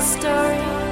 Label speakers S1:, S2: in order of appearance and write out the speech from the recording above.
S1: story.